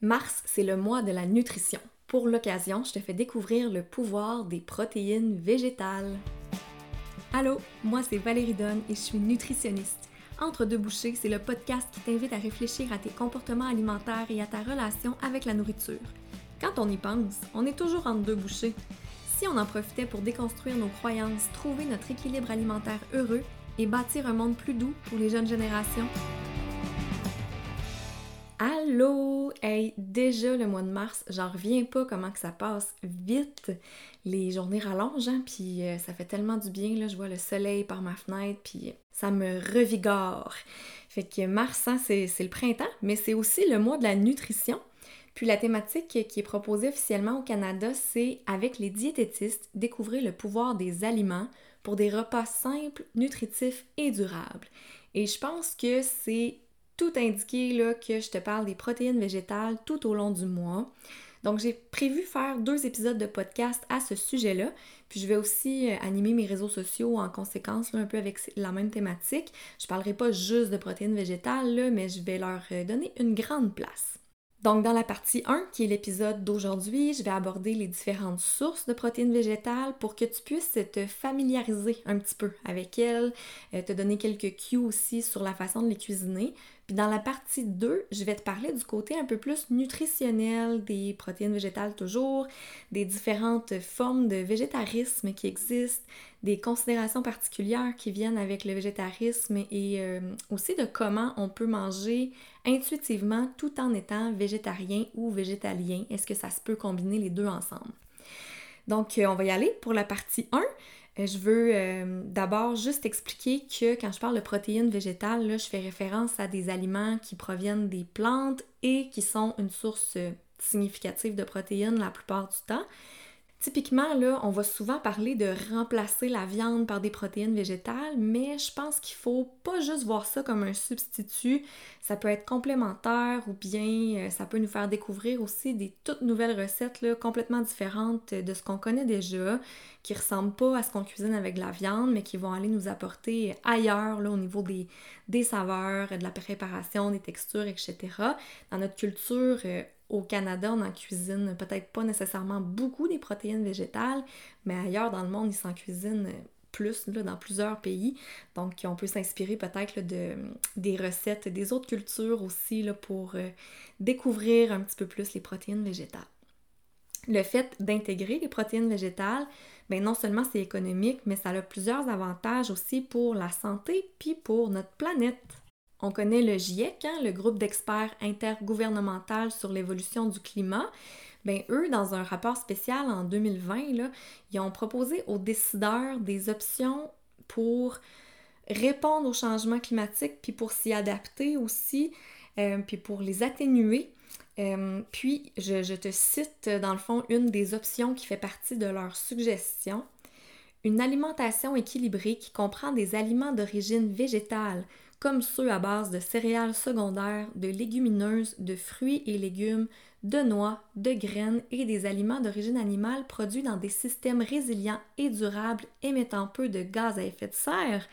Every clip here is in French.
Mars, c'est le mois de la nutrition. Pour l'occasion, je te fais découvrir le pouvoir des protéines végétales. Allô, moi c'est Valérie Donne et je suis nutritionniste. Entre deux bouchées, c'est le podcast qui t'invite à réfléchir à tes comportements alimentaires et à ta relation avec la nourriture. Quand on y pense, on est toujours entre deux bouchées. Si on en profitait pour déconstruire nos croyances, trouver notre équilibre alimentaire heureux et bâtir un monde plus doux pour les jeunes générations? Allô! Hey, déjà le mois de mars, j'en reviens pas comment que ça passe vite. Les journées rallongent, hein, puis euh, ça fait tellement du bien, là, je vois le soleil par ma fenêtre, puis ça me revigore. Fait que mars, hein, c'est le printemps, mais c'est aussi le mois de la nutrition. Puis la thématique qui est proposée officiellement au Canada, c'est avec les diététistes, découvrir le pouvoir des aliments pour des repas simples, nutritifs et durables. Et je pense que c'est tout indiqué là, que je te parle des protéines végétales tout au long du mois. Donc j'ai prévu faire deux épisodes de podcast à ce sujet-là. Puis je vais aussi euh, animer mes réseaux sociaux en conséquence, un peu avec la même thématique. Je parlerai pas juste de protéines végétales, mais je vais leur euh, donner une grande place. Donc, dans la partie 1, qui est l'épisode d'aujourd'hui, je vais aborder les différentes sources de protéines végétales pour que tu puisses te familiariser un petit peu avec elles, euh, te donner quelques cues aussi sur la façon de les cuisiner. Puis dans la partie 2, je vais te parler du côté un peu plus nutritionnel des protéines végétales toujours, des différentes formes de végétarisme qui existent, des considérations particulières qui viennent avec le végétarisme et euh, aussi de comment on peut manger intuitivement tout en étant végétarien ou végétalien. Est-ce que ça se peut combiner les deux ensemble? Donc, euh, on va y aller pour la partie 1. Euh, je veux euh, d'abord juste expliquer que quand je parle de protéines végétales, je fais référence à des aliments qui proviennent des plantes et qui sont une source significative de protéines la plupart du temps. Typiquement, là, on va souvent parler de remplacer la viande par des protéines végétales, mais je pense qu'il faut pas juste voir ça comme un substitut. Ça peut être complémentaire ou bien euh, ça peut nous faire découvrir aussi des toutes nouvelles recettes là, complètement différentes de ce qu'on connaît déjà, qui ressemblent pas à ce qu'on cuisine avec la viande, mais qui vont aller nous apporter ailleurs là, au niveau des, des saveurs, de la préparation, des textures, etc. Dans notre culture, euh, au Canada, on en cuisine peut-être pas nécessairement beaucoup des protéines végétales, mais ailleurs dans le monde, ils s'en cuisinent plus dans plusieurs pays. Donc, on peut s'inspirer peut-être de, des recettes des autres cultures aussi là, pour euh, découvrir un petit peu plus les protéines végétales. Le fait d'intégrer les protéines végétales, bien non seulement c'est économique, mais ça a plusieurs avantages aussi pour la santé puis pour notre planète. On connaît le GIEC, hein, le groupe d'experts intergouvernemental sur l'évolution du climat. Bien, eux, dans un rapport spécial en 2020, là, ils ont proposé aux décideurs des options pour répondre aux changements climatiques, puis pour s'y adapter aussi, euh, puis pour les atténuer. Euh, puis, je, je, te cite dans le fond une des options qui fait partie de leur suggestion. Une alimentation équilibrée qui comprend des aliments d'origine végétale, comme ceux à base de céréales secondaires, de légumineuses, de fruits et légumes, de noix, de graines et des aliments d'origine animale produits dans des systèmes résilients et durables émettant peu de gaz à effet de serre,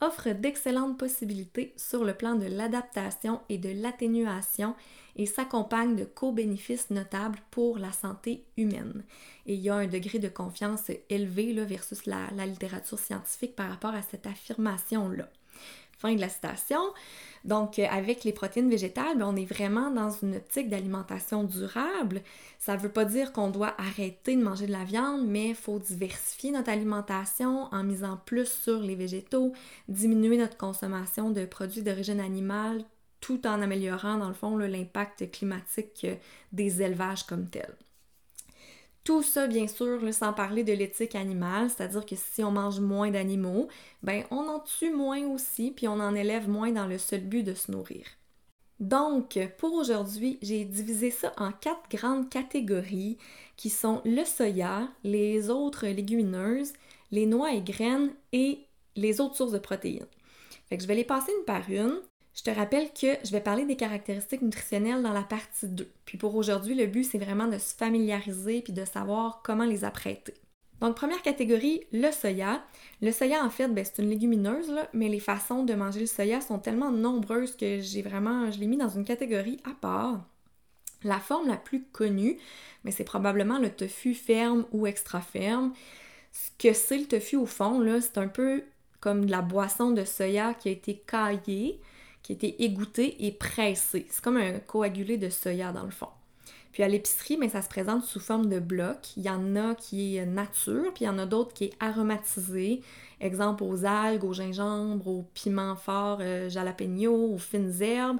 offre d'excellentes possibilités sur le plan de l'adaptation et de l'atténuation et s'accompagne de co-bénéfices notables pour la santé humaine. Et il y a un degré de confiance élevé là, versus la, la littérature scientifique par rapport à cette affirmation-là. De la citation. Donc, euh, avec les protéines végétales, ben, on est vraiment dans une optique d'alimentation durable. Ça ne veut pas dire qu'on doit arrêter de manger de la viande, mais il faut diversifier notre alimentation en misant plus sur les végétaux, diminuer notre consommation de produits d'origine animale, tout en améliorant, dans le fond, l'impact climatique euh, des élevages comme tels. Tout ça, bien sûr, sans parler de l'éthique animale, c'est-à-dire que si on mange moins d'animaux, ben on en tue moins aussi, puis on en élève moins dans le seul but de se nourrir. Donc, pour aujourd'hui, j'ai divisé ça en quatre grandes catégories qui sont le soya, les autres légumineuses, les noix et graines et les autres sources de protéines. Je vais les passer une par une. Je te rappelle que je vais parler des caractéristiques nutritionnelles dans la partie 2. Puis pour aujourd'hui, le but, c'est vraiment de se familiariser puis de savoir comment les apprêter. Donc, première catégorie, le soya. Le soya, en fait, ben, c'est une légumineuse, mais les façons de manger le soya sont tellement nombreuses que j'ai vraiment, je l'ai mis dans une catégorie à part. La forme la plus connue, mais c'est probablement le tofu ferme ou extra ferme. Ce que c'est le tofu au fond, là, c'est un peu comme de la boisson de soya qui a été caillée, qui a été égouttée et pressée. C'est comme un coagulé de soya dans le fond. Puis à l'épicerie, mais ça se présente sous forme de blocs. Il y en a qui est nature, puis il y en a d'autres qui est aromatisé. Exemple aux algues, au gingembre, au piment fort, euh, jalapeno, aux fines herbes.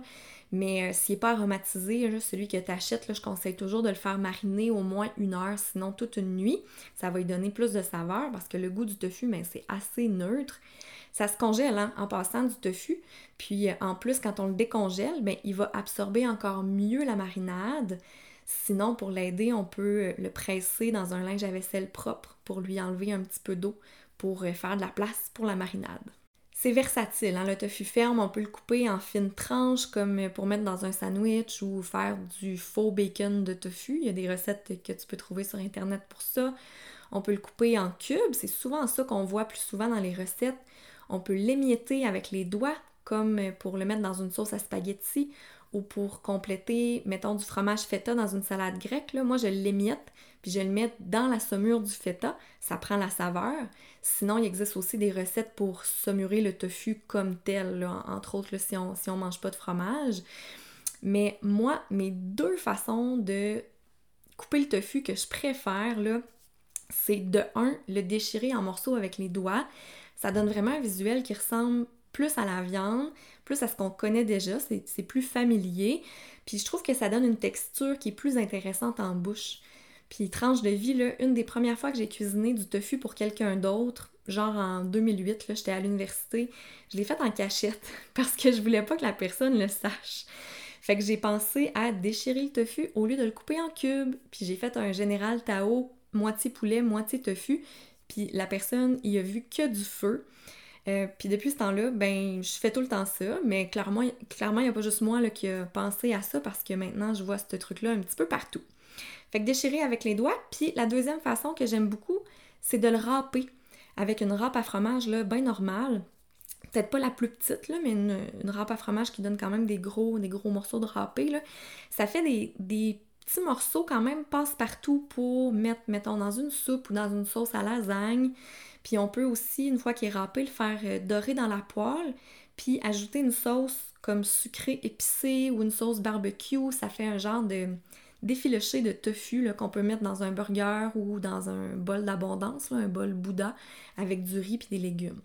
Mais euh, s'il n'est pas aromatisé, celui que tu achètes, je conseille toujours de le faire mariner au moins une heure, sinon toute une nuit. Ça va lui donner plus de saveur parce que le goût du tofu, ben, c'est assez neutre. Ça se congèle hein, en passant du tofu. Puis euh, en plus, quand on le décongèle, ben, il va absorber encore mieux la marinade. Sinon, pour l'aider, on peut euh, le presser dans un linge à vaisselle propre pour lui enlever un petit peu d'eau pour euh, faire de la place pour la marinade. C'est versatile, hein? le tofu ferme, on peut le couper en fines tranches comme euh, pour mettre dans un sandwich ou faire du faux bacon de tofu. Il y a des recettes que tu peux trouver sur internet pour ça. On peut le couper en cubes, c'est souvent ça qu'on voit plus souvent dans les recettes. On peut l'émietter avec les doigts comme pour le mettre dans une sauce à spaghetti ou pour compléter, mettons, du fromage feta dans une salade grecque, là, moi je l'émiette, puis je le mets dans la saumure du feta, ça prend la saveur. Sinon, il existe aussi des recettes pour saumurer le tofu comme tel, entre autres si on si on mange pas de fromage. Mais moi, mes deux façons de couper le tofu que je préfère, c'est de un, le déchirer en morceaux avec les doigts. Ça donne vraiment un visuel qui ressemble plus à la viande, plus à ce qu'on connaît déjà, c'est plus familier. Puis je trouve que ça donne une texture qui est plus intéressante en bouche. Puis tranche de vie, là, une des premières fois que j'ai cuisiné du tofu pour quelqu'un d'autre, genre en 2008, là, j'étais à l'université, je l'ai fait en cachette parce que je voulais pas que la personne le sache. Fait que j'ai pensé à déchirer le tofu au lieu de le couper en cubes. Puis j'ai fait un général Tao, moitié poulet, moitié tofu. Puis la personne, il a vu que du feu. Euh, puis depuis ce temps-là, ben, je fais tout le temps ça, mais clairement, clairement, il n'y a pas juste moi là, qui a pensé à ça parce que maintenant, je vois ce truc-là un petit peu partout. Fait que déchirer avec les doigts. Puis la deuxième façon que j'aime beaucoup, c'est de le râper avec une râpe à fromage là, bien normale. Peut-être pas la plus petite, là, mais une, râpe à fromage qui donne quand même des gros, des gros morceaux de râpé. Là. Ça fait des, des petits morceaux quand même passe-partout pour mettre, mettons, dans une soupe ou dans une sauce à lasagne. Puis on peut aussi, une fois qu'il est râpé, le faire euh, dorer dans la poêle, puis ajouter une sauce comme sucrée épicée ou une sauce barbecue. Ça fait un genre de défiloché de tofu qu'on peut mettre dans un burger ou dans un bol d'abondance, un bol Bouddha, avec du riz puis des légumes.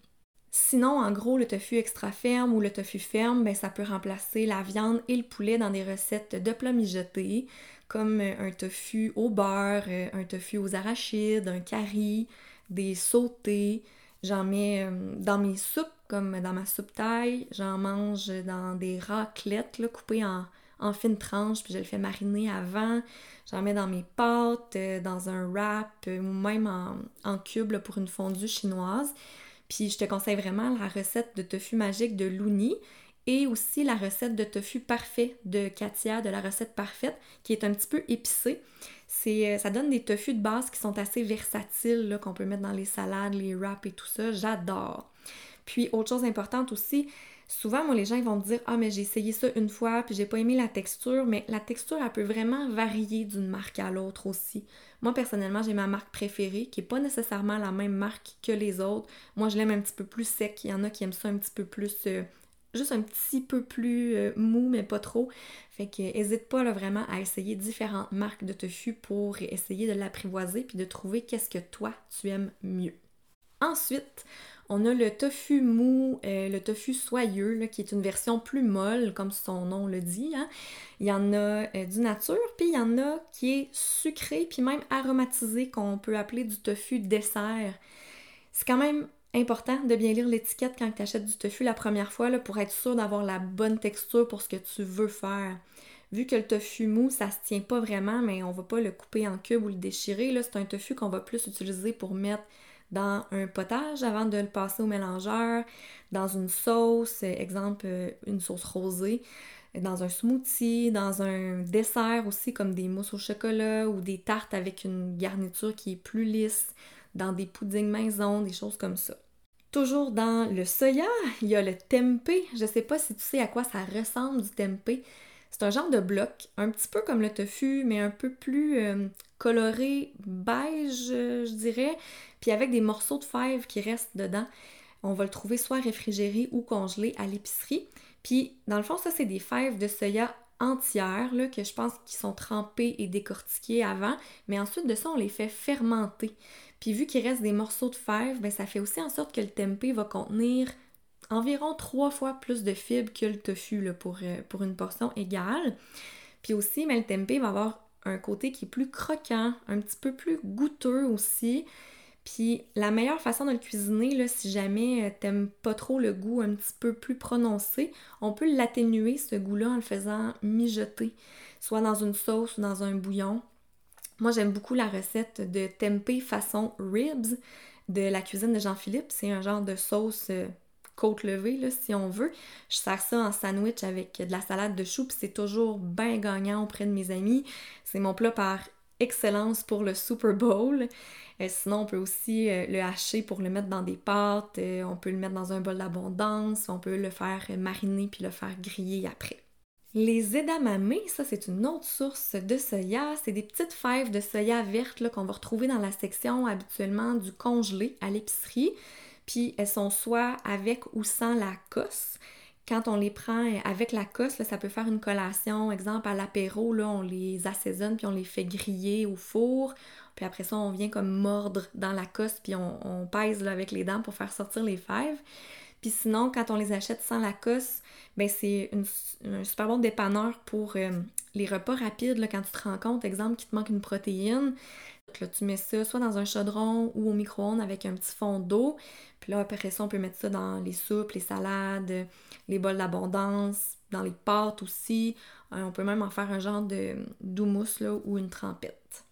Sinon, en gros, le tofu extra ferme ou le tofu ferme, ben, ça peut remplacer la viande et le poulet dans des recettes de plats mijotés, comme euh, un tofu au beurre, euh, un tofu aux arachides, un curry, des sautés. J'en mets euh, dans mes soupes, comme dans ma soupe taille. J'en mange dans des raclettes là, coupées en, en fines tranches, puis je le fais mariner avant. J'en mets dans mes pâtes, euh, dans un wrap, euh, ou même en, en cube pour une fondue chinoise. Puis je te conseille vraiment la recette de tofu magique de Louni et aussi la recette de tofu parfait de Katia, de la recette parfaite, qui est un petit peu épicée. Euh, ça donne des tofu de base qui sont assez versatiles, qu'on peut mettre dans les salades, les wraps et tout ça. J'adore. Puis, autre chose importante aussi, souvent, moi, les gens vont me dire Ah, mais j'ai essayé ça une fois, puis j'ai pas aimé la texture, mais la texture, elle peut vraiment varier d'une marque à l'autre aussi. Moi, personnellement, j'ai ma marque préférée, qui est pas nécessairement la même marque que les autres. Moi, je l'aime un petit peu plus sec. Il y en a qui aiment ça un petit peu plus. Euh, juste un petit peu plus euh, mou, mais pas trop. Fait que n'hésite pas vraiment à essayer différentes marques de tofu pour essayer de l'apprivoiser puis de trouver qu'est-ce que toi tu aimes mieux. Ensuite, on a le tofu mou, euh, le tofu soyeux, qui est une version plus molle, comme son nom le dit. Hein. Il y en a euh, du nature, puis il y en a qui est sucré, puis même aromatisé, qu'on peut appeler du tofu dessert. C'est quand même important de bien lire l'étiquette quand tu achètes du tofu la première fois là, pour être sûr d'avoir la bonne texture pour ce que tu veux faire. Vu que le tofu mou, ça se tient pas vraiment, mais on va pas le couper en cubes ou le déchirer. C'est un tofu qu'on va plus utiliser pour mettre dans un potage avant de le passer au mélangeur, dans une sauce, exemple euh, une sauce rosée, dans un smoothie, dans un dessert aussi comme des mousses au chocolat ou des tartes avec une garniture qui est plus lisse dans des puddings maison, des choses comme ça. Toujours dans le soya, il y a le tempeh. Je sais pas si tu sais à quoi ça ressemble du tempeh. C'est un genre de bloc, un petit peu comme le tofu, mais un peu plus euh, coloré beige, je dirais, puis avec des morceaux de fèves qui restent dedans. On va le trouver soit réfrigéré ou congelé à l'épicerie. Puis, dans le fond, ça, c'est des fèves de soya entières, là, que je pense qu'ils sont trempées et décortiquées avant. Mais ensuite de ça, on les fait fermenter. Puis, vu qu'il reste des morceaux de fèves, ben, ça fait aussi en sorte que le tempeh va contenir environ trois fois plus de fibres que le tofu là, pour, euh, une portion égale. Puis aussi, mais le tempeh va avoir un côté qui est plus croquant, un petit peu plus goûteux aussi. Puis la meilleure façon de le cuisiner, là, si jamais euh, t'aimes pas trop le goût un petit peu plus prononcé, on peut l'atténuer, ce goût-là, en le faisant mijoter, soit dans une sauce ou dans un bouillon. Moi, j'aime beaucoup la recette de tempeh façon ribs de la cuisine de Jean-Philippe. C'est un genre de sauce euh, côte levée, là, si on veut. Je sers ça en sandwich avec de la salade de choux, puis c'est toujours bien gagnant auprès de mes amis. C'est mon plat par excellence pour le Super Bowl. Euh, sinon, on peut aussi euh, le hacher pour le mettre dans des pâtes, on peut le mettre dans un bol d'abondance, on peut le faire mariner puis le faire griller après. Les edamame, ça c'est une autre source de soya, c'est des petites fèves de soya vertes qu'on va retrouver dans la section habituellement du congelé à l'épicerie. Puis elles sont soit avec ou sans la cosse. Quand on les prend avec la cosse, ça peut faire une collation. Exemple, à l'apéro, on les assaisonne puis on les fait griller au four. Puis après ça, on vient comme mordre dans la cosse puis on, pèse avec les dents pour faire sortir les fèves. Puis sinon, quand on les achète sans la cosse, ben c'est un super bon dépanneur pour euh, les repas rapides là, quand tu te rends compte, exemple, qu'il te manque une protéine. Là, tu mets ça soit dans un chaudron ou au micro-ondes avec un petit fond d'eau. Puis là, après ça, on peut mettre ça dans les soupes, les salades, les bols d'abondance, dans les pâtes aussi. Euh, on peut même en faire un genre de d'houmous là, ou une trempette.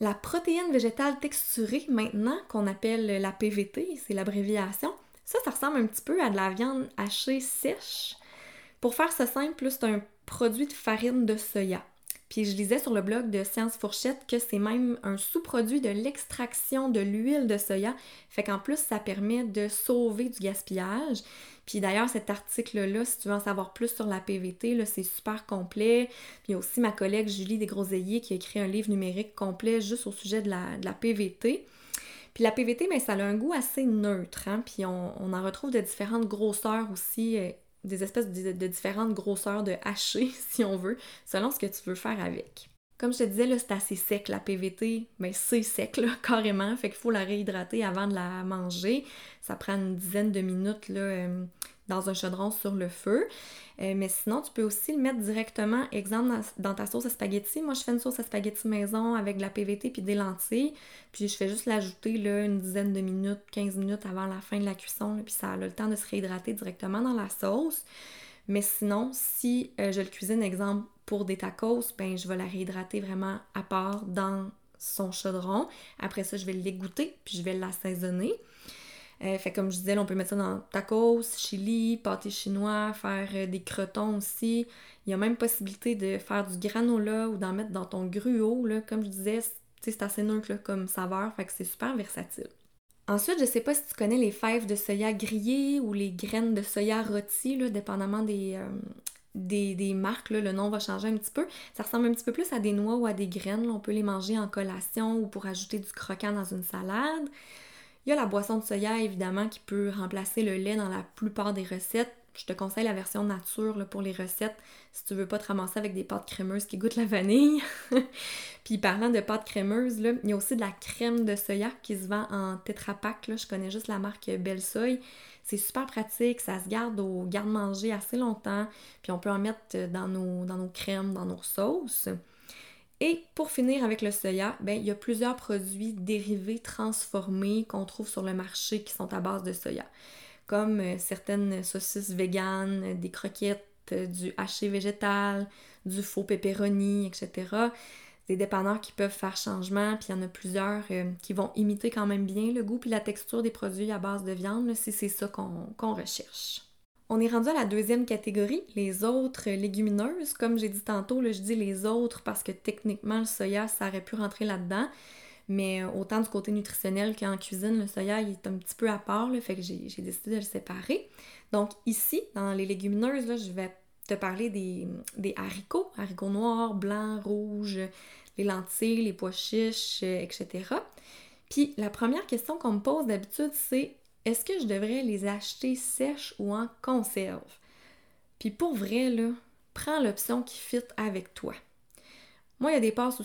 La protéine végétale texturée, maintenant, qu'on appelle la PVT, c'est l'abréviation, ça, ça ressemble un petit peu à de la viande hachée sèche. Pour faire ça simple, c'est un produit de farine de soya. Puis je lisais sur le blog de Science Fourchette que c'est même un sous-produit de l'extraction de l'huile de soya. Fait qu'en plus, ça permet de sauver du gaspillage. Puis d'ailleurs, cet article-là, si tu veux en savoir plus sur la PVT, c'est super complet. Puis il y a aussi ma collègue Julie Desgroseilliers qui a écrit un livre numérique complet juste au sujet de la, PVT. Puis la PVT, ben, ça a un goût assez neutre, hein? puis on, en retrouve de différentes grosseurs aussi, euh, des espèces de, différentes grosseurs de haché, si on veut, selon ce que tu veux faire avec. Comme je te disais, là, c'est assez sec la PVT, mais c'est sec là, carrément, fait qu'il faut la réhydrater avant de la manger. Ça prend une dizaine de minutes là, euh, dans un chaudron sur le feu. Euh, mais sinon, tu peux aussi le mettre directement, exemple, dans, ta sauce à spaghetti. Moi, je fais une sauce à spaghetti maison avec de la PVT puis des lentilles. Puis je fais juste l'ajouter là, une dizaine de minutes, 15 minutes avant la fin de la cuisson. puis ça a le temps de se réhydrater directement dans la sauce. Mais sinon, si euh, je le cuisine, exemple, pour des tacos, ben je vais la réhydrater vraiment à part dans son chaudron. Après ça, je vais l'égoutter, puis je vais l'assaisonner. Euh, fait comme je disais, on peut mettre ça dans tacos, chili, pâté chinois, faire euh, des crotons aussi. Il y a même possibilité de faire du granola ou d'en mettre dans ton gruau. Là. Comme je disais, c'est assez neutre comme saveur, fait que c'est super versatile. Ensuite, je sais pas si tu connais les fèves de soya grillées ou les graines de soya rôties, là, dépendamment des, euh, des, marques, le nom va changer un petit peu. Ça ressemble un petit peu plus à des noix ou à des graines. On peut les manger en collation ou pour ajouter du croquant dans une salade. Il y a la boisson de soya, évidemment, qui peut remplacer le lait dans la plupart des recettes. Je te conseille la version nature pour les recettes si tu veux pas te ramasser avec des pâtes crémeuses qui goûtent la vanille. Puis parlant de pâtes crémeuses, là, il y a aussi de la crème de soya qui se vend en tétrapack. Je connais juste la marque Belle Soy. C'est super pratique, ça se garde au garde-manger assez longtemps. Puis on peut en mettre dans nos crèmes, dans nos sauces. Et pour finir avec le soya, ben, il y a plusieurs produits dérivés transformés qu'on trouve sur le marché qui sont à base de soya, comme euh, certaines saucisses véganes, des croquettes, euh, du haché végétal, du faux pepperoni, etc. Des dépanneurs qui peuvent faire changement, puis il y en a plusieurs euh, qui vont imiter quand même bien le goût puis la texture des produits à base de viande, si c'est ça qu'on recherche. On est rendu à la deuxième catégorie, les autres légumineuses. Comme j'ai dit tantôt, je dis les autres parce que techniquement, le soya, ça aurait pu rentrer là-dedans. Mais euh, autant du côté nutritionnel qu'en cuisine, le soya est un petit peu à part, fait que j'ai décidé de le séparer. Donc ici, dans les légumineuses, là, je vais te parler des, des, haricots, haricots noirs, blancs, rouges, les lentilles, les pois chiches, etc. Puis la première question qu'on me pose d'habitude, c'est est-ce que je devrais les acheter sèches ou en conserve? Puis pour vrai, là, prends l'option qui fit avec toi. Moi, il y a des passes où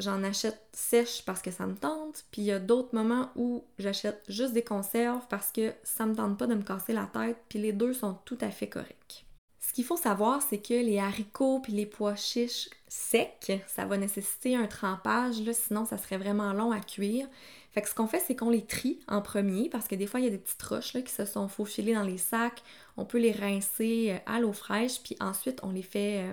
j'en achète sèches parce que ça me tente, puis il y a d'autres moments où j'achète juste des conserves parce que ça me tente pas de me casser la tête, puis les deux sont tout à fait corrects. Ce qu'il faut savoir, c'est que les haricots puis les pois chiches secs, ça va nécessiter un trempage, là, sinon ça serait vraiment long à cuire. Fait que ce qu'on fait, c'est qu'on les trie en premier parce que des fois, il y a des petites roches qui se sont faufilées dans les sacs. On peut les rincer euh, à l'eau fraîche, puis ensuite, on les fait euh,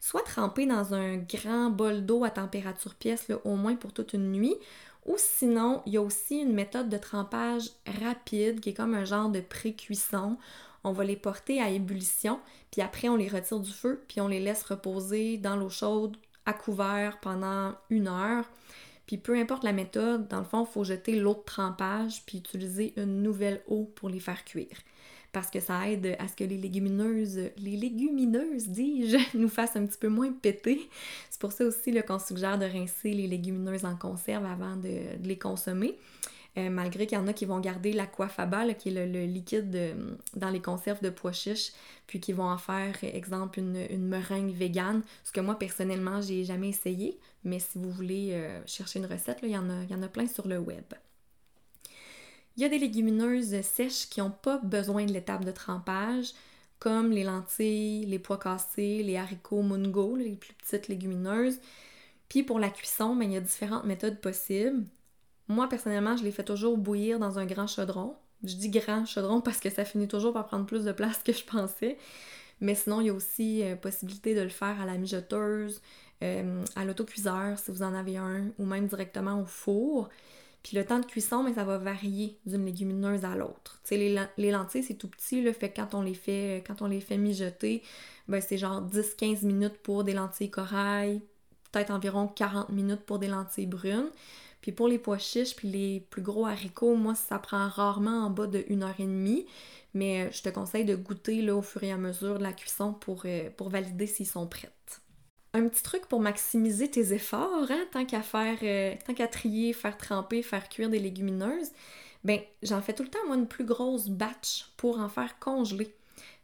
soit tremper dans un grand bol d'eau à température pièce, là, au moins pour toute une nuit. Ou sinon, il y a aussi une méthode de trempage rapide qui est comme un genre de pré-cuisson. On va les porter à ébullition, puis après on les retire du feu, puis on les laisse reposer dans l'eau chaude à couvert pendant une heure. Puis peu importe la méthode, dans le fond, il faut jeter l'eau de trempage puis utiliser une nouvelle eau pour les faire cuire. Parce que ça aide à ce que les légumineuses, les légumineuses, dis-je, nous fassent un petit peu moins péter. C'est pour ça aussi qu'on suggère de rincer les légumineuses en conserve avant de les consommer. Euh, malgré qu'il y en a qui vont garder l'aquafaba, qui est le, liquide dans les conserves de pois chiches, puis qui vont en faire, exemple, une, meringue végane, ce que moi, personnellement, j'ai jamais essayé, mais si vous voulez euh, chercher une recette, il, y en a, y plein sur le web. Il y a des légumineuses sèches qui n'ont pas besoin de l'étape de trempage, comme les lentilles, les pois cassés, les haricots mungo, les plus petites légumineuses. Puis pour la cuisson, ben, il y a différentes méthodes possibles. Moi, personnellement, je les fais toujours bouillir dans un grand chaudron. Je dis grand chaudron parce que ça finit toujours par prendre plus de place que je pensais. Mais sinon, il y a aussi euh, possibilité de le faire à la mijoteuse, euh, à l'autocuiseur si vous en avez un, ou même directement au four. Puis le temps de cuisson, mais ça va varier d'une légumineuse à l'autre. Tu sais, les, lentilles, c'est tout petit, le fait que quand on les fait, quand on les fait mijoter, ben c'est genre 10-15 minutes pour des lentilles corail, peut-être environ 40 minutes pour des lentilles brunes. Puis pour les pois chiches, puis les plus gros haricots, moi, ça prend rarement en bas de 1 heure et demie. Mais euh, je te conseille de goûter là, au fur et à mesure de la cuisson pour, euh, pour valider s'ils sont prêts. Un petit truc pour maximiser tes efforts, hein, tant qu'à faire, euh, tant qu'à trier, faire tremper, faire cuire des légumineuses, ben j'en fais tout le temps moi une plus grosse batch pour en faire congeler.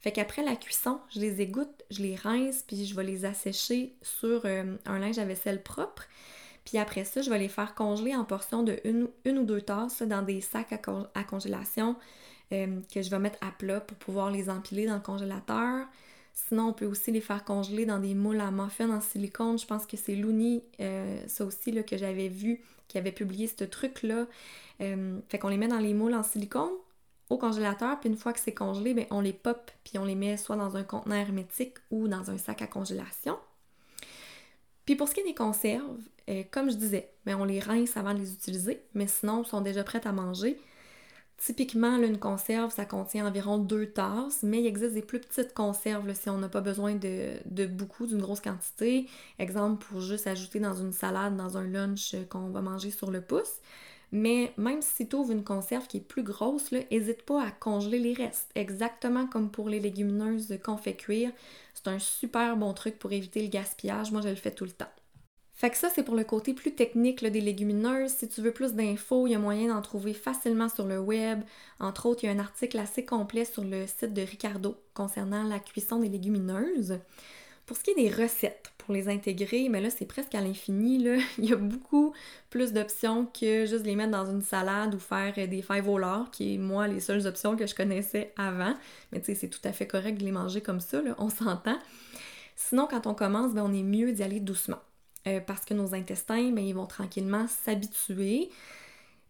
Fait qu'après la cuisson, je les égoutte, je les rince, puis je vais les assécher sur un linge à vaisselle propre. Puis après ça, je vais les faire congeler en portions de une, ou deux tasses dans des sacs à, congélation euh, que je vais mettre à plat pour pouvoir les empiler dans le congélateur. Sinon, on peut aussi les faire congeler dans des moules à muffins en silicone. Je pense que c'est Looney, euh, ça aussi, que j'avais vu, qui avait publié ce truc-là. Euh, fait qu'on les met dans les moules en silicone au congélateur, puis une fois que c'est congelé, bien, on les pop, puis on les met soit dans un conteneur hermétique ou dans un sac à congélation. Puis pour ce qui est des conserves, euh, comme je disais, mais on les rince avant de les utiliser, mais sinon, sont déjà prêtes à manger. Typiquement, une conserve, ça contient environ deux tasses, mais il existe des plus petites conserves si on n'a pas besoin de, beaucoup, d'une grosse quantité. Exemple, pour juste ajouter dans une salade, dans un lunch qu'on va manger sur le pouce. Mais même si tu ouvres une conserve qui est plus grosse, n'hésite pas à congeler les restes. Exactement comme pour les légumineuses qu'on fait cuire. C'est un super bon truc pour éviter le gaspillage. Moi, je le fais tout le temps. Fait que ça, c'est pour le côté plus technique des légumineuses. Si tu veux plus d'infos, il y a moyen d'en trouver facilement sur le web. Entre autres, il y a un article assez complet sur le site de Ricardo concernant la cuisson des légumineuses. Pour ce qui est des recettes pour les intégrer, mais là, c'est presque à l'infini. Il y a beaucoup plus d'options que juste les mettre dans une salade ou faire des fèves au lard, qui est moi les seules options que je connaissais avant. Mais tu sais, c'est tout à fait correct de les manger comme ça, on s'entend. Sinon, quand on commence, ben, on est mieux d'y aller doucement. Euh, parce que nos intestins, ben, ils vont tranquillement s'habituer.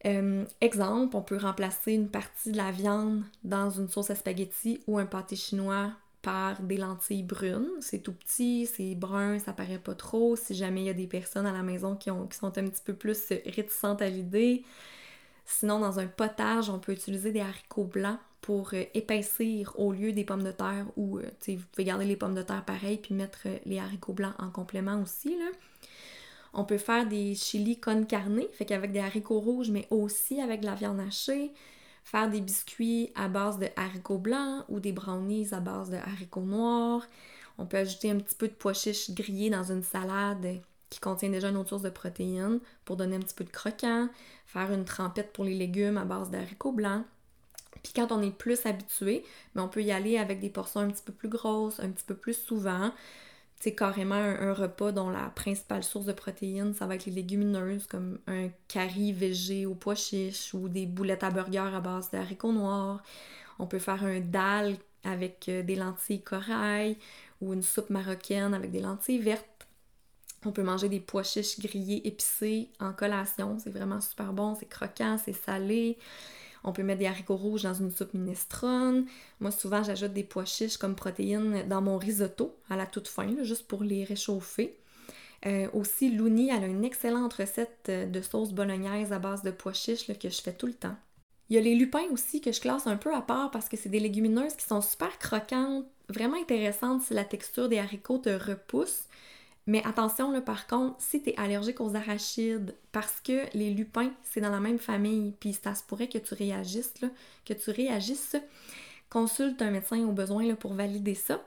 Euh, exemple, on peut remplacer une partie de la viande dans une sauce à spaghetti ou un pâté chinois par des lentilles brunes. C'est tout petit, c'est brun, ça paraît pas trop. Si jamais il y a des personnes à la maison qui, ont, qui sont un petit peu plus réticentes à l'idée. Sinon, dans un potage, on peut utiliser des haricots blancs pour euh, épaissir au lieu des pommes de terre ou vous pouvez garder les pommes de terre pareil puis mettre les haricots blancs en complément aussi. Là. On peut faire des chili con carne, fait qu'avec des haricots rouges, mais aussi avec de la viande hachée. Faire des biscuits à base de haricots blancs ou des brownies à base de haricots noirs. On peut ajouter un petit peu de pois chiches grillés dans une salade qui contient déjà une autre source de protéines pour donner un petit peu de croquant, faire une trempette pour les légumes à base d'haricots blancs. Puis quand on est plus habitué, mais ben, on peut y aller avec des portions un petit peu plus grosses, un petit peu plus souvent. C'est carrément un, repas dont la principale source de protéines, ça va être les légumineuses, comme un curry végé au pois chiche ou des boulettes à burger à base d'haricots noirs. On peut faire un dal avec euh, des lentilles corail ou une soupe marocaine avec des lentilles vertes. On peut manger des pois chiches grillés épicés en collation. C'est vraiment super bon, c'est croquant, c'est salé. On peut mettre des haricots rouges dans une soupe minestrone. Moi, souvent, j'ajoute des pois chiches comme protéines dans mon risotto à la toute fin, juste pour les réchauffer. Euh, aussi, Louni, elle a une excellente recette de sauce bolognaise à base de pois chiches que je fais tout le temps. Il y a les lupins aussi que je classe un peu à part parce que c'est des légumineuses qui sont super croquantes, vraiment intéressantes si la texture des haricots te repousse. Mais attention, là, par contre, si tu es allergique aux arachides, parce que les lupins, c'est dans la même famille, puis ça se pourrait que tu réagisses, là, que tu réagisses, consulte un médecin au besoin là, pour valider ça.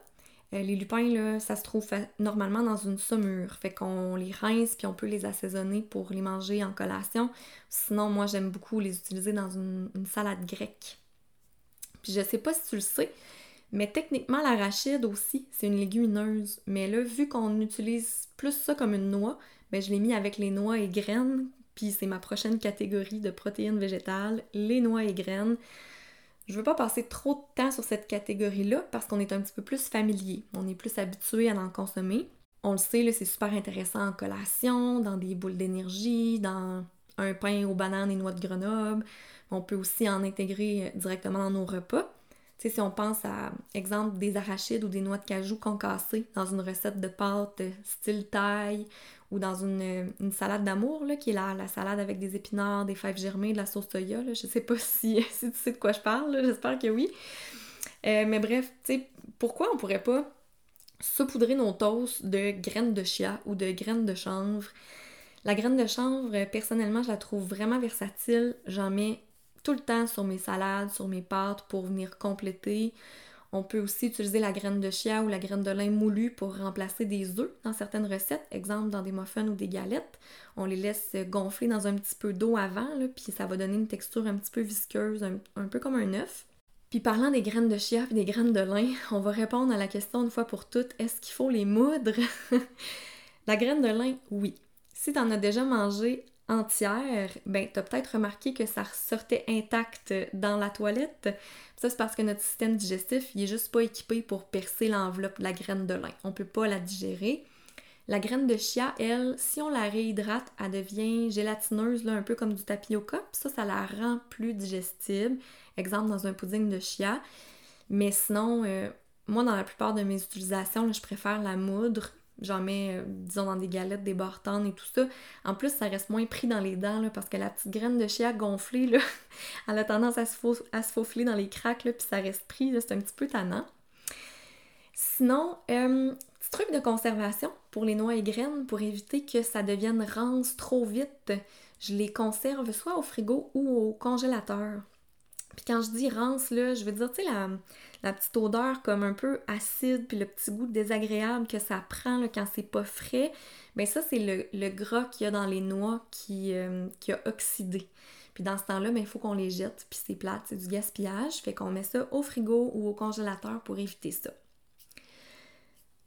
Euh, les lupins, là, ça se trouve normalement dans une saumure. Fait qu'on les rince puis on peut les assaisonner pour les manger en collation. Sinon, moi, j'aime beaucoup les utiliser dans une, salade grecque. Puis je sais pas si tu le sais, mais techniquement, l'arachide aussi, c'est une légumineuse. Mais là, vu qu'on utilise plus ça comme une noix, ben, je l'ai mis avec les noix et graines. Puis c'est ma prochaine catégorie de protéines végétales, les noix et graines. Je veux pas passer trop de temps sur cette catégorie-là parce qu'on est un petit peu plus familier. On est plus habitué à en consommer. On le sait, c'est super intéressant en collation, dans des boules d'énergie, dans un pain aux bananes et noix de Grenoble. On peut aussi en intégrer directement dans nos repas si on pense à, exemple, des arachides ou des noix de cajou concassées dans une recette de pâte style taille ou dans une, salade d'amour, qui est la, la, salade avec des épinards, des fèves germées, de la sauce soya. Là. Je sais pas si, tu sais de quoi je parle, j'espère que oui. Euh, mais bref, tu sais, pourquoi on pourrait pas saupoudrer nos toasts de graines de chia ou de graines de chanvre? La graine de chanvre, personnellement, je la trouve vraiment versatile. J'en mets tout le temps sur mes salades, sur mes pâtes pour venir compléter. On peut aussi utiliser la graine de chia ou la graine de lin moulu pour remplacer des œufs dans certaines recettes, exemple dans des muffins ou des galettes. On les laisse gonfler dans un petit peu d'eau avant, puis ça va donner une texture un petit peu visqueuse, un, peu comme un œuf. Puis parlant des graines de chia et des graines de lin, on va répondre à la question une fois pour toutes, est-ce qu'il faut les moudre? la graine de lin, oui. Si tu en as déjà mangé entière, ben t'as peut-être remarqué que ça ressortait intact dans la toilette. Ça c'est parce que notre système digestif, il est juste pas équipé pour percer l'enveloppe de la graine de lin. On peut pas la digérer. La graine de chia, elle, si on la réhydrate, elle devient gélatineuse, un peu comme du tapioca. ça, ça la rend plus digestible. Exemple dans un pudding de chia. Mais sinon, euh, moi, dans la plupart de mes utilisations, je préfère la moudre J'en mets, euh, disons, dans des galettes, des bartanes et tout ça. En plus, ça reste moins pris dans les dents, parce que la petite graine de chia gonflée, là, elle a tendance à se, dans les craques, puis ça reste pris, c'est un petit peu tannant. Sinon, euh, petit truc de conservation pour les noix et graines, pour éviter que ça devienne rance trop vite, je les conserve soit au frigo ou au congélateur. Puis quand je dis rance, là, je veux dire, tu sais, la, la petite odeur comme un peu acide, puis le petit goût désagréable que ça prend quand c'est pas frais, bien ça, c'est le, gras qu'il y a dans les noix qui, euh, qui a oxydé. Puis dans ce temps-là, ben, il faut qu'on les jette, puis c'est plate, c'est du gaspillage, fait qu'on met ça au frigo ou au congélateur pour éviter ça.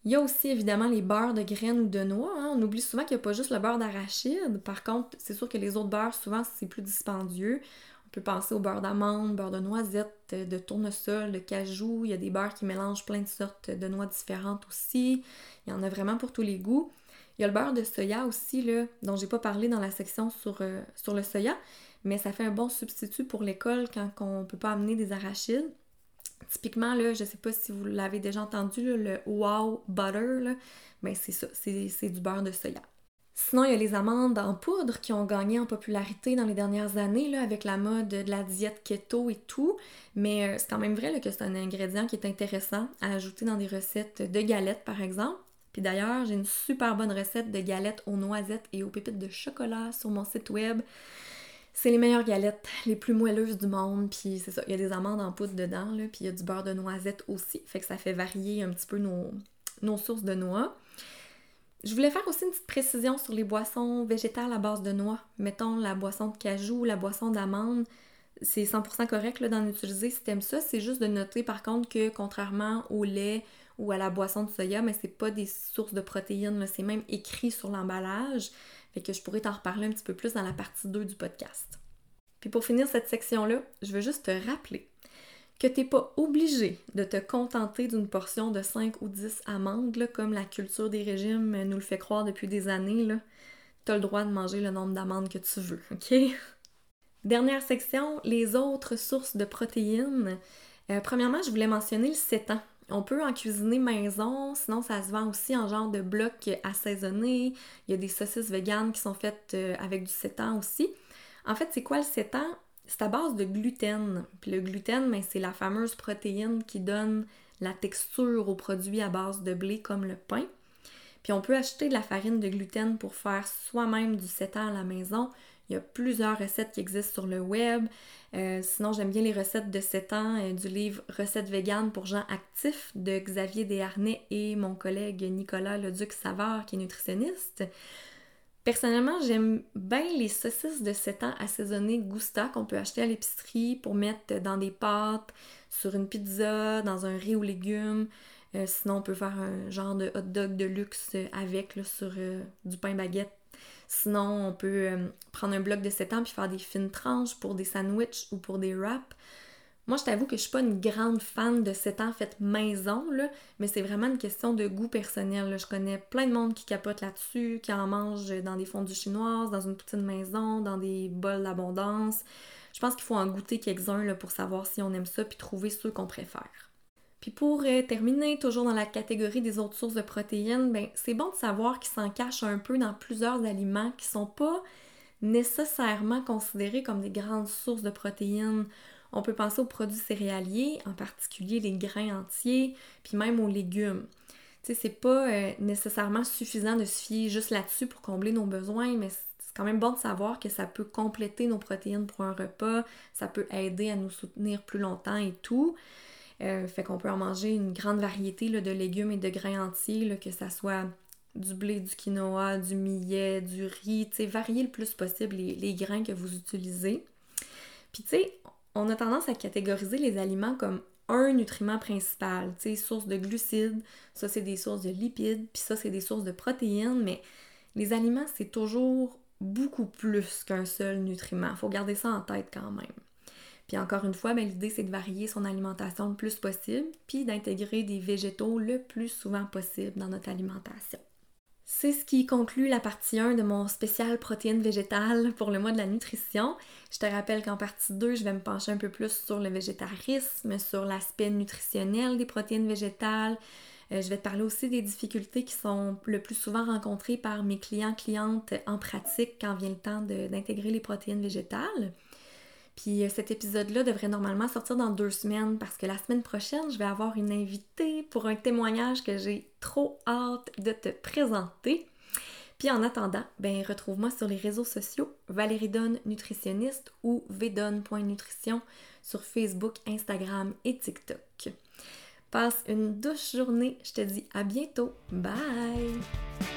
Il y a aussi évidemment les beurres de graines ou de noix. Hein. On oublie souvent qu'il n'y a pas juste le beurre d'arachide. Par contre, c'est sûr que les autres beurres, souvent, c'est plus dispendieux. On peut penser au beurre d'amande, beurre de noisette, de tournesol, de cajou. Il y a des beurres qui mélangent plein de sortes de noix différentes aussi. Il y en a vraiment pour tous les goûts. Il y a le beurre de soya aussi, là, dont j'ai pas parlé dans la section sur, euh, le soya, mais ça fait un bon substitut pour l'école quand on peut pas amener des arachides. Typiquement, là, je sais pas si vous l'avez déjà entendu, le wow butter, ben c'est ça, c'est du beurre de soya. Sinon, il y a les amandes en poudre qui ont gagné en popularité dans les dernières années avec la mode de la diète keto et tout. Mais euh, c'est quand même vrai que c'est un ingrédient qui est intéressant à ajouter dans des recettes de galettes, par exemple. Puis d'ailleurs, j'ai une super bonne recette de galettes aux noisettes et aux pépites de chocolat sur mon site web. C'est les meilleures galettes, les plus moelleuses du monde. Puis c'est ça, il y a des amandes en poudre dedans, puis il y a du beurre de noisette aussi. Fait que ça fait varier un petit peu nos sources de noix. Je voulais faire aussi une petite précision sur les boissons végétales à base de noix. Mettons la boisson de cajou, la boisson d'amande. C'est 100% correct d'en utiliser si t'aimes ça. C'est juste de noter par contre que contrairement au lait ou à la boisson de soya, mais c'est pas des sources de protéines. C'est même écrit sur l'emballage. Fait que je pourrais t'en reparler un petit peu plus dans la partie 2 du podcast. Puis pour finir cette section-là, je veux juste te rappeler que t'es pas obligé de te contenter d'une portion de 5 ou 10 amandes, comme la culture des régimes nous le fait croire depuis des années. Tu as le droit de manger le nombre d'amandes que tu veux, OK? Dernière section, les autres sources de protéines. Euh, premièrement, je voulais mentionner le sétan. On peut en cuisiner maison, sinon ça se vend aussi en genre de bloc assaisonné. Il y a des saucisses véganes qui sont faites euh, avec du sétan aussi. En fait, c'est quoi le sétan? C'est à base de gluten. Puis le gluten, ben, c'est la fameuse protéine qui donne la texture aux produits à base de blé comme le pain. Puis on peut acheter de la farine de gluten pour faire soi-même du sétan à la maison. Il y a plusieurs recettes qui existent sur le web. Euh, sinon, j'aime bien les recettes de 7 ans euh, du livre Recettes véganes pour gens actifs de Xavier Desharnais et mon collègue Nicolas Leduc Savard qui est nutritionniste. Personnellement, j'aime bien les saucisses de 7 ans assaisonnées Gusta qu'on peut acheter à l'épicerie pour mettre dans des pâtes, sur une pizza, dans un riz aux légumes. Euh, sinon, on peut faire un genre de hot dog de luxe avec sur euh, du pain baguette. Sinon, on peut euh, prendre un bloc de 7 ans puis faire des fines tranches pour des sandwichs ou pour des wraps. Moi, je t'avoue que je suis pas une grande fan de cet en fait maison, là, mais c'est vraiment une question de goût personnel. Je connais plein de monde qui capote là-dessus, qui en mange dans des fondus chinoises, dans une poutine maison, dans des bols d'abondance. Je pense qu'il faut en goûter quelques-uns pour savoir si on aime ça puis trouver ceux qu'on préfère. Puis pour euh, terminer, toujours dans la catégorie des autres sources de protéines, ben, c'est bon de savoir qu'il s'en cache un peu dans plusieurs aliments qui sont pas nécessairement considérés comme des grandes sources de protéines. On peut penser aux produits céréaliers, en particulier les grains entiers, puis même aux légumes. Tu sais, c'est pas euh, nécessairement suffisant de se fier juste là-dessus pour combler nos besoins, mais c'est quand même bon de savoir que ça peut compléter nos protéines pour un repas, ça peut aider à nous soutenir plus longtemps et tout. Euh, fait qu'on peut en manger une grande variété de légumes et de grains entiers, que ça soit du blé, du quinoa, du millet, du riz, tu sais, varier le plus possible les, les grains que vous utilisez. Puis tu sais, on a tendance à catégoriser les aliments comme un nutriment principal, tu sais, source de glucides, ça c'est des sources de lipides, puis ça c'est des sources de protéines, mais les aliments c'est toujours beaucoup plus qu'un seul nutriment. Faut garder ça en tête quand même. Puis encore une fois, ben, l'idée c'est de varier son alimentation le plus possible, puis d'intégrer des végétaux le plus souvent possible dans notre alimentation. C'est ce qui conclut la partie 1 de mon spécial protéines végétales pour le mois de la nutrition. Je te rappelle qu'en partie 2, je vais me pencher un peu plus sur le végétarisme, sur l'aspect nutritionnel des protéines végétales. Euh, je vais te parler aussi des difficultés qui sont le plus souvent rencontrées par mes clients, clientes en pratique quand vient le temps d'intégrer les protéines végétales. Puis euh, cet épisode-là devrait normalement sortir dans deux semaines parce que la semaine prochaine, je vais avoir une invitée pour un témoignage que j'ai trop hâte de te présenter. Puis en attendant, ben retrouve-moi sur les réseaux sociaux Valérie Donne nutritionniste ou vdonne.nutrition sur Facebook, Instagram et TikTok. Passe une douce journée, je te dis à bientôt. Bye!